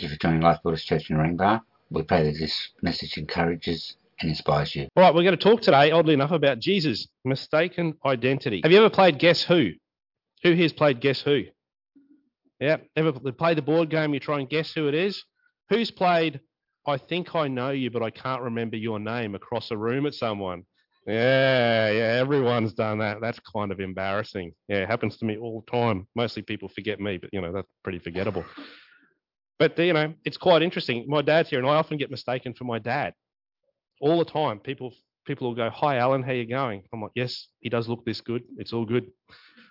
Thank you for joining Life Builders Church in Ringbar. We pray that this message encourages and inspires you. All right, we're going to talk today, oddly enough, about Jesus, mistaken identity. Have you ever played Guess Who? Who here's played Guess Who? Yeah, ever play the board game? You try and guess who it is. Who's played I think I know you, but I can't remember your name across a room at someone? Yeah, yeah, everyone's done that. That's kind of embarrassing. Yeah, it happens to me all the time. Mostly people forget me, but you know, that's pretty forgettable. But you know, it's quite interesting. My dad's here, and I often get mistaken for my dad all the time. People people will go, "Hi, Alan, how you going?" I'm like, "Yes, he does look this good. It's all good."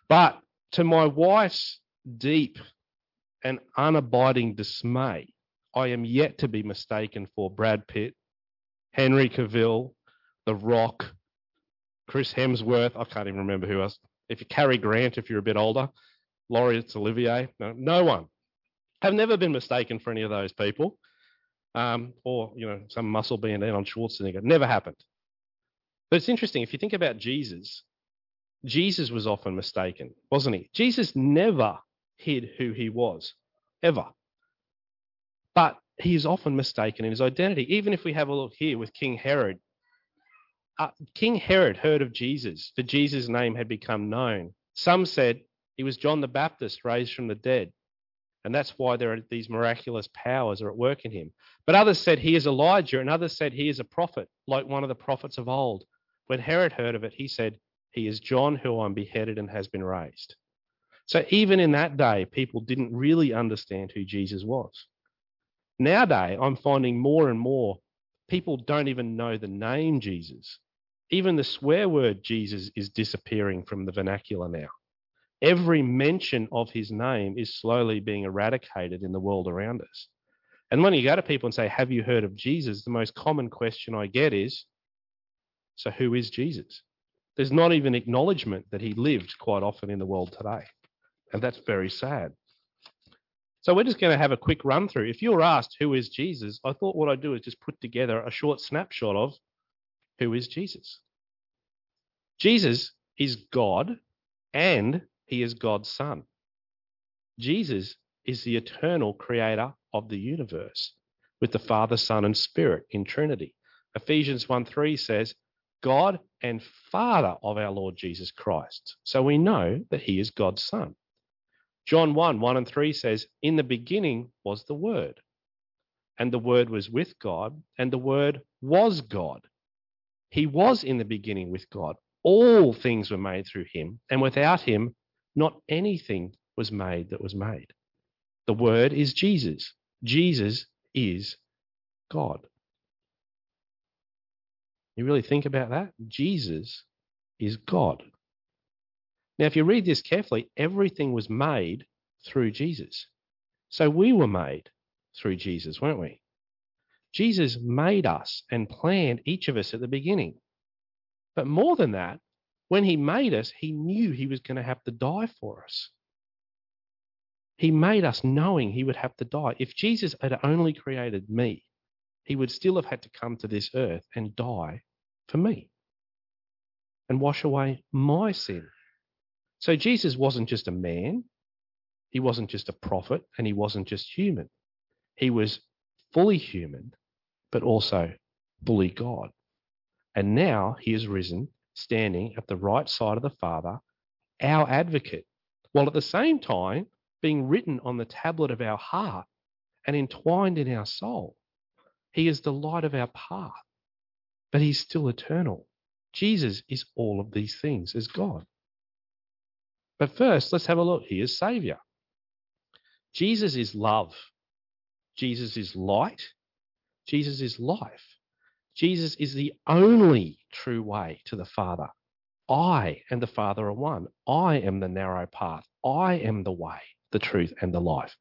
But to my wife's deep and unabiding dismay, I am yet to be mistaken for Brad Pitt, Henry Cavill, The Rock, Chris Hemsworth. I can't even remember who else. If you Cary Grant, if you're a bit older, Laurence Olivier. No, no one. Have never been mistaken for any of those people, um, or you know, some muscle being on Schwarzenegger. Never happened. But it's interesting if you think about Jesus. Jesus was often mistaken, wasn't he? Jesus never hid who he was, ever. But he is often mistaken in his identity. Even if we have a look here with King Herod, uh, King Herod heard of Jesus, for Jesus' name had become known. Some said he was John the Baptist raised from the dead, and that's why there are these miraculous powers are at work in him. But others said he is Elijah, and others said he is a prophet, like one of the prophets of old. When Herod heard of it, he said, He is John who I'm beheaded and has been raised. So even in that day, people didn't really understand who Jesus was. Nowadays, I'm finding more and more people don't even know the name Jesus. Even the swear word Jesus is disappearing from the vernacular now. Every mention of his name is slowly being eradicated in the world around us. And when you go to people and say, Have you heard of Jesus? the most common question I get is, So who is Jesus? There's not even acknowledgement that he lived quite often in the world today. And that's very sad. So we're just going to have a quick run through. If you're asked who is Jesus, I thought what I'd do is just put together a short snapshot of who is Jesus. Jesus is God and he is God's son. Jesus is the eternal creator of the universe with the Father, Son, and Spirit in Trinity. Ephesians 1 3 says, God and Father of our Lord Jesus Christ. So we know that he is God's son. John 1 1 and 3 says, In the beginning was the Word, and the Word was with God, and the Word was God. He was in the beginning with God. All things were made through him, and without him, not anything was made that was made. The Word is Jesus. Jesus is God. You really think about that? Jesus is God. Now, if you read this carefully, everything was made through Jesus. So we were made through Jesus, weren't we? Jesus made us and planned each of us at the beginning. But more than that, when he made us, he knew he was going to have to die for us. He made us knowing he would have to die. If Jesus had only created me, he would still have had to come to this earth and die for me and wash away my sin. So Jesus wasn't just a man, he wasn't just a prophet, and he wasn't just human. He was fully human, but also fully God. And now he is risen, standing at the right side of the Father, our advocate, while at the same time being written on the tablet of our heart and entwined in our soul. He is the light of our path, but he's still eternal. Jesus is all of these things as God. But first, let's have a look. He is Savior. Jesus is love. Jesus is light. Jesus is life. Jesus is the only true way to the Father. I and the Father are one. I am the narrow path. I am the way, the truth, and the life.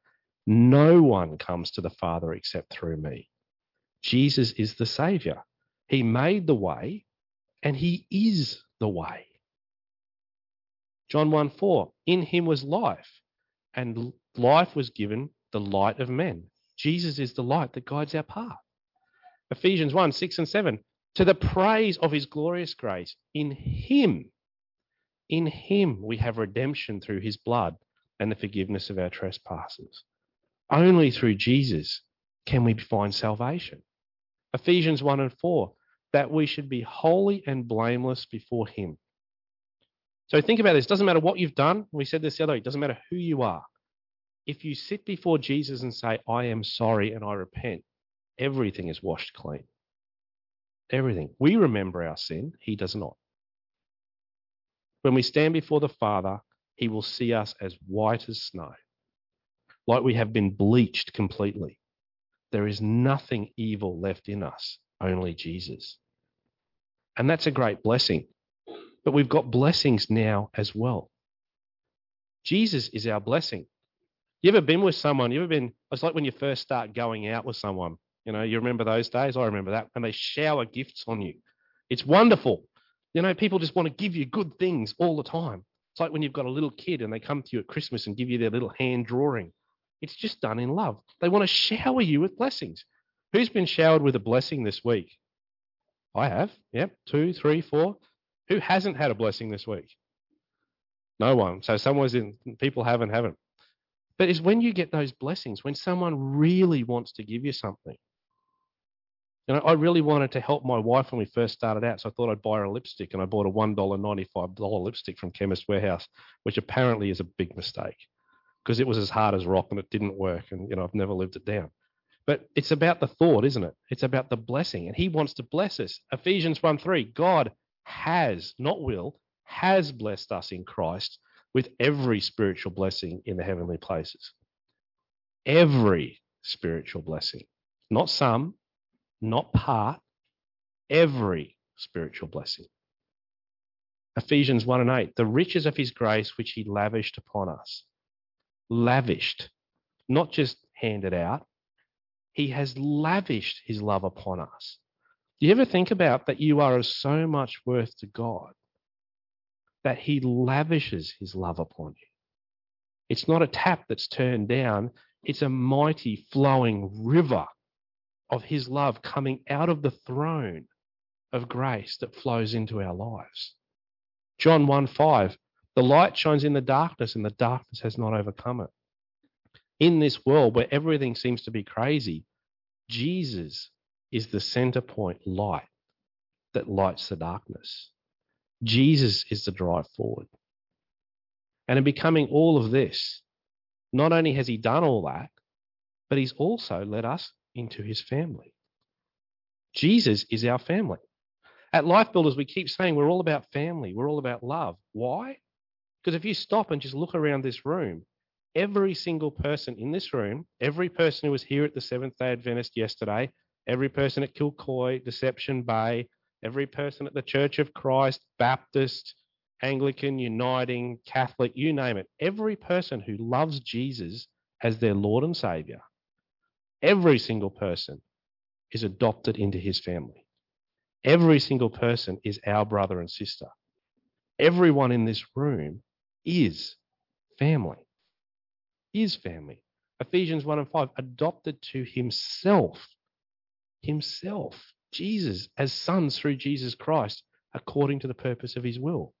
No one comes to the Father except through me. Jesus is the Savior. He made the way, and He is the way. John 1 4, in him was life, and life was given the light of men. Jesus is the light that guides our path. Ephesians 1 6 and 7, to the praise of his glorious grace. In him, in him we have redemption through his blood and the forgiveness of our trespasses. Only through Jesus can we find salvation. Ephesians 1 and 4, that we should be holy and blameless before Him. So think about this. Doesn't matter what you've done. We said this the other week. It doesn't matter who you are. If you sit before Jesus and say, I am sorry and I repent, everything is washed clean. Everything. We remember our sin, He does not. When we stand before the Father, He will see us as white as snow, like we have been bleached completely. There is nothing evil left in us, only Jesus. And that's a great blessing. But we've got blessings now as well. Jesus is our blessing. You ever been with someone? You ever been? It's like when you first start going out with someone. You know, you remember those days? I remember that. And they shower gifts on you. It's wonderful. You know, people just want to give you good things all the time. It's like when you've got a little kid and they come to you at Christmas and give you their little hand drawing. It's just done in love. They want to shower you with blessings. Who's been showered with a blessing this week? I have. Yep. Two, three, four. Who hasn't had a blessing this week? No one. So someone's in, people haven't, haven't. But it's when you get those blessings, when someone really wants to give you something. You know, I really wanted to help my wife when we first started out, so I thought I'd buy her a lipstick, and I bought a one dollar ninety five dollar lipstick from Chemist Warehouse, which apparently is a big mistake because it was as hard as rock and it didn't work, and you know I've never lived it down. But it's about the thought, isn't it? It's about the blessing, and He wants to bless us. Ephesians one three, God has, not will, has blessed us in Christ with every spiritual blessing in the heavenly places. Every spiritual blessing, not some, not part, every spiritual blessing. Ephesians 1 and 8, the riches of his grace which he lavished upon us. Lavished, not just handed out. He has lavished his love upon us. Do you ever think about that you are of so much worth to God that he lavishes his love upon you? It's not a tap that's turned down, it's a mighty flowing river of his love coming out of the throne of grace that flows into our lives. John 1 5, the light shines in the darkness, and the darkness has not overcome it. In this world where everything seems to be crazy, Jesus is the center point light that lights the darkness. Jesus is the drive forward. And in becoming all of this, not only has he done all that, but he's also led us into his family. Jesus is our family. At Life Builders, we keep saying we're all about family, we're all about love. Why? Because if you stop and just look around this room, every single person in this room, every person who was here at the Seventh day Adventist yesterday, every person at Kilcoy, Deception Bay, every person at the Church of Christ, Baptist, Anglican, Uniting, Catholic, you name it, every person who loves Jesus as their Lord and Savior Every single person is adopted into his family. Every single person is our brother and sister. Everyone in this room is family. Is family. Ephesians 1 and 5, adopted to himself. Himself. Jesus, as sons through Jesus Christ, according to the purpose of his will.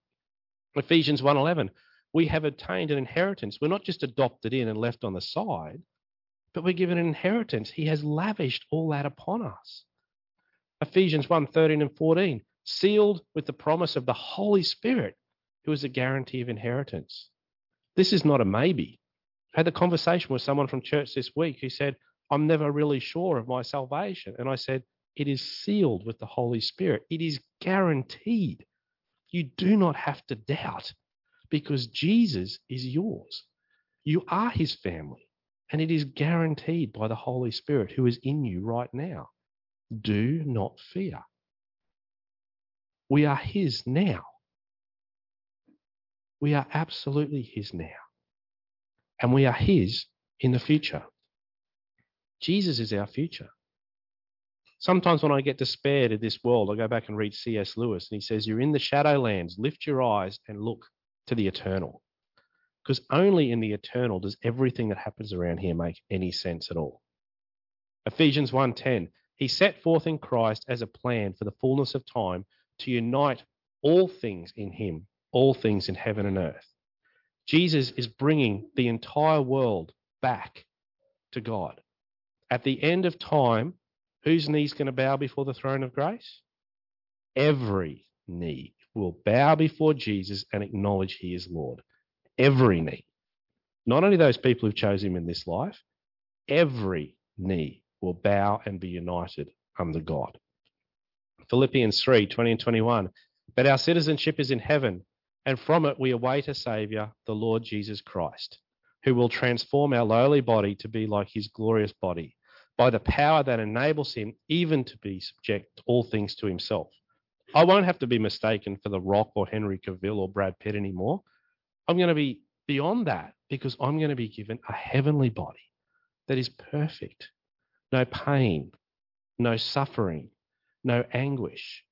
Ephesians 1:11 we have obtained an inheritance we're not just adopted in and left on the side but we're given an inheritance. He has lavished all that upon us. Ephesians 1 13 and 14, sealed with the promise of the Holy Spirit, who is a guarantee of inheritance. This is not a maybe. I had a conversation with someone from church this week who said, I'm never really sure of my salvation. And I said, It is sealed with the Holy Spirit, it is guaranteed. You do not have to doubt because Jesus is yours. You are his family and it is guaranteed by the Holy Spirit who is in you right now. Do not fear. We are His now. We are absolutely His now. And we are His in the future. Jesus is our future. Sometimes when I get despaired of this world, I go back and read C.S. Lewis, and he says, You're in the shadowlands. Lift your eyes and look to the eternal. Because only in the eternal does everything that happens around here make any sense at all. Ephesians 1:10 He set forth in Christ as a plan for the fullness of time to unite all things in him, all things in heaven and earth. Jesus is bringing the entire world back to God. At the end of time, whose knee's going to bow before the throne of grace? Every knee will bow before Jesus and acknowledge he is Lord. Every knee. Not only those people who've chosen him in this life, every knee will bow and be united under God. Philippians 3 20 and 21. But our citizenship is in heaven, and from it we await a Saviour, the Lord Jesus Christ, who will transform our lowly body to be like his glorious body by the power that enables him even to be subject all things to himself. I won't have to be mistaken for The Rock or Henry Cavill or Brad Pitt anymore. I'm going to be beyond that because I'm going to be given a heavenly body that is perfect. No pain, no suffering, no anguish.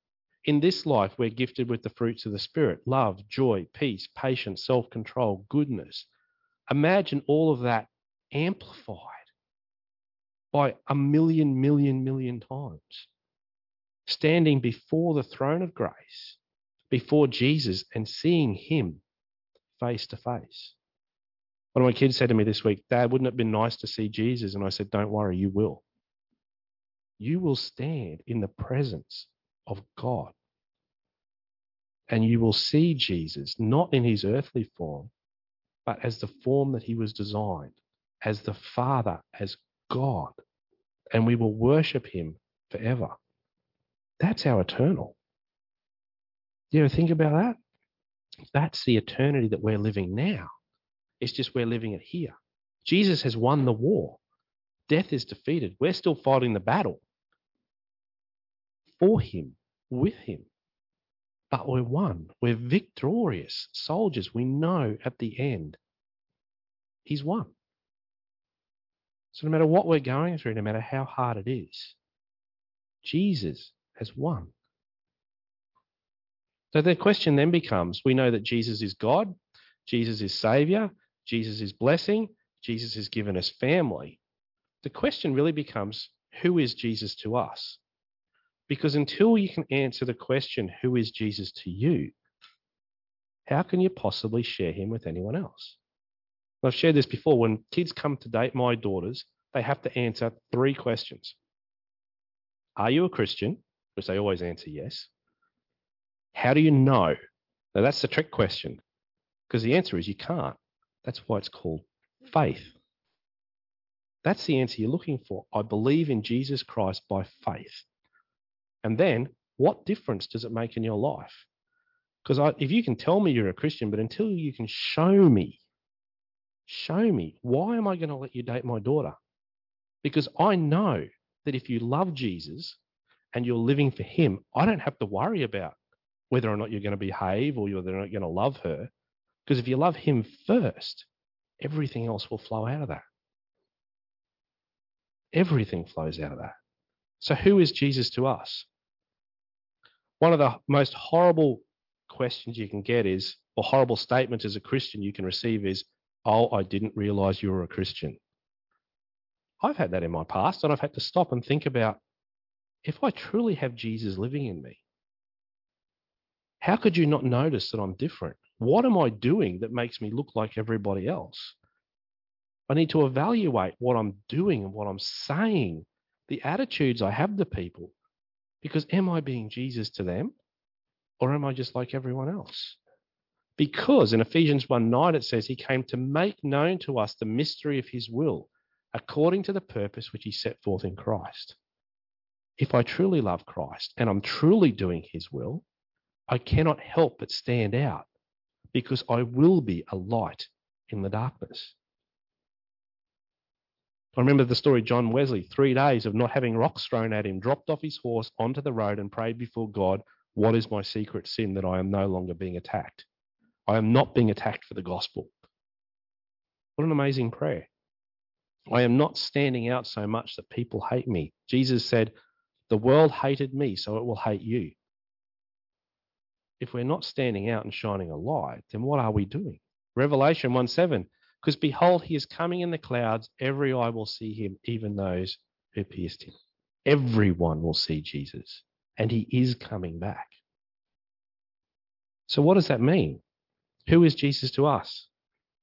In this life, we're gifted with the fruits of the Spirit love, joy, peace, patience, self control, goodness. Imagine all of that amplified by a million, million, million times. Standing before the throne of grace, before Jesus, and seeing him face to face. One of my kids said to me this week, Dad, wouldn't it have been nice to see Jesus? And I said, Don't worry, you will you will stand in the presence of God. And you will see Jesus not in his earthly form, but as the form that he was designed, as the Father, as God. And we will worship him forever. That's our eternal. Do you ever think about that? That's the eternity that we're living now. It's just we're living it here. Jesus has won the war. Death is defeated. We're still fighting the battle for him, with him. But we're one. We're victorious soldiers. We know at the end he's won. So no matter what we're going through, no matter how hard it is, Jesus has won. So the question then becomes we know that Jesus is God, Jesus is Savior, Jesus is blessing, Jesus has given us family. The question really becomes who is Jesus to us? Because until you can answer the question, who is Jesus to you? How can you possibly share him with anyone else? I've shared this before. When kids come to date my daughters, they have to answer three questions Are you a Christian? Which they always answer yes. How do you know? Now, that's the trick question because the answer is you can't. That's why it's called faith. That's the answer you're looking for. I believe in Jesus Christ by faith. And then, what difference does it make in your life? Because if you can tell me you're a Christian, but until you can show me, show me, why am I going to let you date my daughter? Because I know that if you love Jesus and you're living for him, I don't have to worry about whether or not you're going to behave or whether or not you're going to love her. Because if you love him first, everything else will flow out of that. Everything flows out of that. So, who is Jesus to us? one of the most horrible questions you can get is, or horrible statements as a Christian you can receive is, Oh, I didn't realize you were a Christian. I've had that in my past, and I've had to stop and think about if I truly have Jesus living in me, how could you not notice that I'm different? What am I doing that makes me look like everybody else? I need to evaluate what I'm doing and what I'm saying, the attitudes I have to people, because am I being Jesus to them or am I just like everyone else? Because in Ephesians 1 9, it says, He came to make known to us the mystery of His will, according to the purpose which He set forth in Christ. If I truly love Christ and I'm truly doing His will, I cannot help but stand out because I will be a light in the darkness. I remember the story John Wesley, three days of not having rocks thrown at him, dropped off his horse onto the road and prayed before God, What is my secret sin that I am no longer being attacked? I am not being attacked for the gospel. What an amazing prayer. I am not standing out so much that people hate me. Jesus said, The world hated me, so it will hate you. If we're not standing out and shining a light, then what are we doing? Revelation 1 7 because behold, he is coming in the clouds. Every eye will see him, even those who pierced him. Everyone will see Jesus, and he is coming back. So, what does that mean? Who is Jesus to us?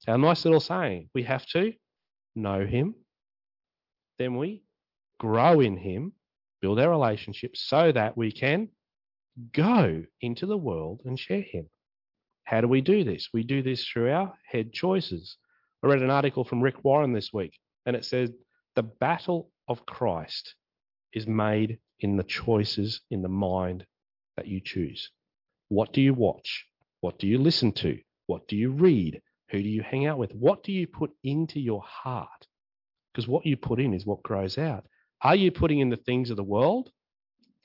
Our nice little saying we have to know him, then we grow in Him, build our relationship so that we can go into the world and share Him. How do we do this? We do this through our head choices. I read an article from Rick Warren this week, and it said the battle of Christ is made in the choices in the mind that you choose. What do you watch? What do you listen to? What do you read? Who do you hang out with? What do you put into your heart? Because what you put in is what grows out. Are you putting in the things of the world?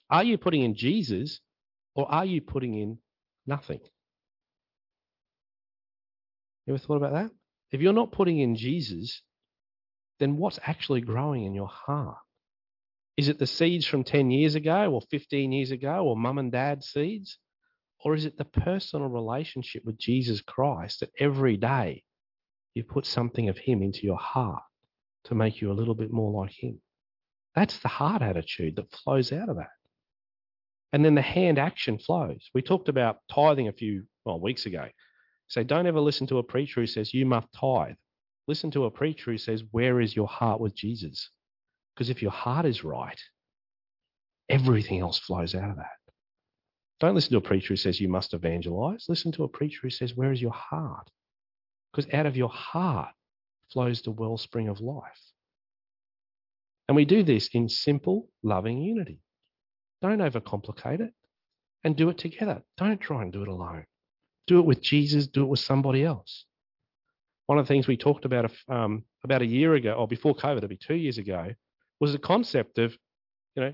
Are you putting in Jesus? Or are you putting in nothing? You ever thought about that? If you're not putting in Jesus, then what's actually growing in your heart? Is it the seeds from 10 years ago or 15 years ago or mum and dad's seeds? Or is it the personal relationship with Jesus Christ that every day you put something of Him into your heart to make you a little bit more like Him? That's the heart attitude that flows out of that. And then the hand action flows. We talked about tithing a few well, weeks ago. So don't ever listen to a preacher who says you must tithe. Listen to a preacher who says, Where is your heart with Jesus? Because if your heart is right, everything else flows out of that. Don't listen to a preacher who says you must evangelize. Listen to a preacher who says, Where is your heart? Because out of your heart flows the wellspring of life. And we do this in simple, loving unity. Don't overcomplicate it and do it together. Don't try and do it alone. Do it with Jesus, do it with somebody else. One of the things we talked about um, about a year ago, or before COVID, it'll be two years ago, was the concept of, you know,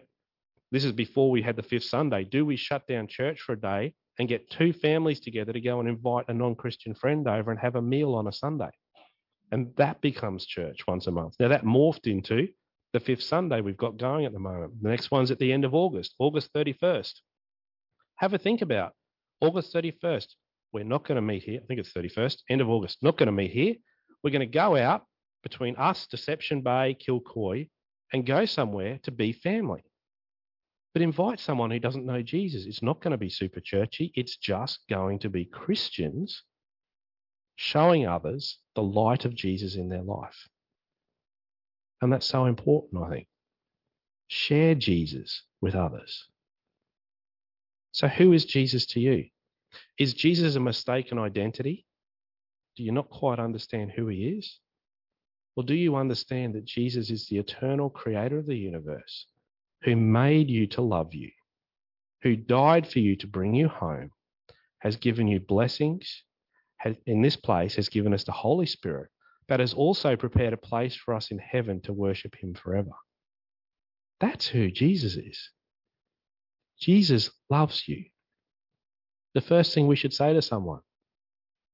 this is before we had the fifth Sunday. Do we shut down church for a day and get two families together to go and invite a non Christian friend over and have a meal on a Sunday? And that becomes church once a month. Now, that morphed into the fifth Sunday we've got going at the moment. The next one's at the end of August, August 31st. Have a think about August 31st. We're not going to meet here. I think it's 31st, end of August. Not going to meet here. We're going to go out between us, Deception Bay, Kilcoy, and go somewhere to be family. But invite someone who doesn't know Jesus. It's not going to be super churchy. It's just going to be Christians showing others the light of Jesus in their life. And that's so important, I think. Share Jesus with others. So, who is Jesus to you? Is Jesus a mistaken identity? Do you not quite understand who he is? Or do you understand that Jesus is the eternal creator of the universe who made you to love you, who died for you to bring you home, has given you blessings, has, in this place has given us the Holy Spirit, but has also prepared a place for us in heaven to worship him forever. That's who Jesus is. Jesus loves you. The first thing we should say to someone,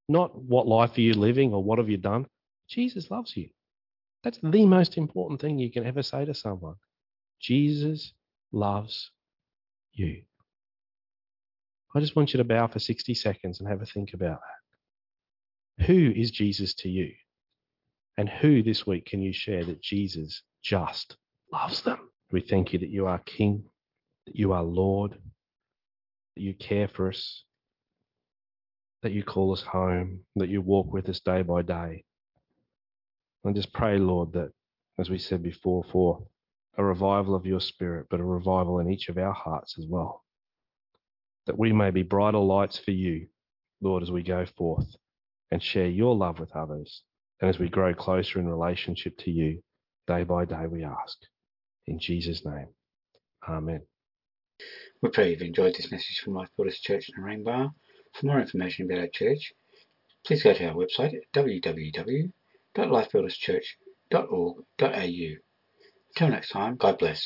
not what life are you living or what have you done. Jesus loves you. That's the most important thing you can ever say to someone. Jesus loves you. I just want you to bow for 60 seconds and have a think about that. Who is Jesus to you? And who this week can you share that Jesus just loves them? We thank you that you are King, that you are Lord, that you care for us, that you call us home, that you walk with us day by day. And just pray, Lord, that, as we said before, for a revival of your spirit, but a revival in each of our hearts as well. That we may be brighter lights for you, Lord, as we go forth and share your love with others. And as we grow closer in relationship to you, day by day, we ask. In Jesus' name, Amen. We pray you've enjoyed this message from Life Builders Church in Rainbow. For more information about our church, please go to our website at www.lifebuilderschurch.org.au. Until next time, God bless.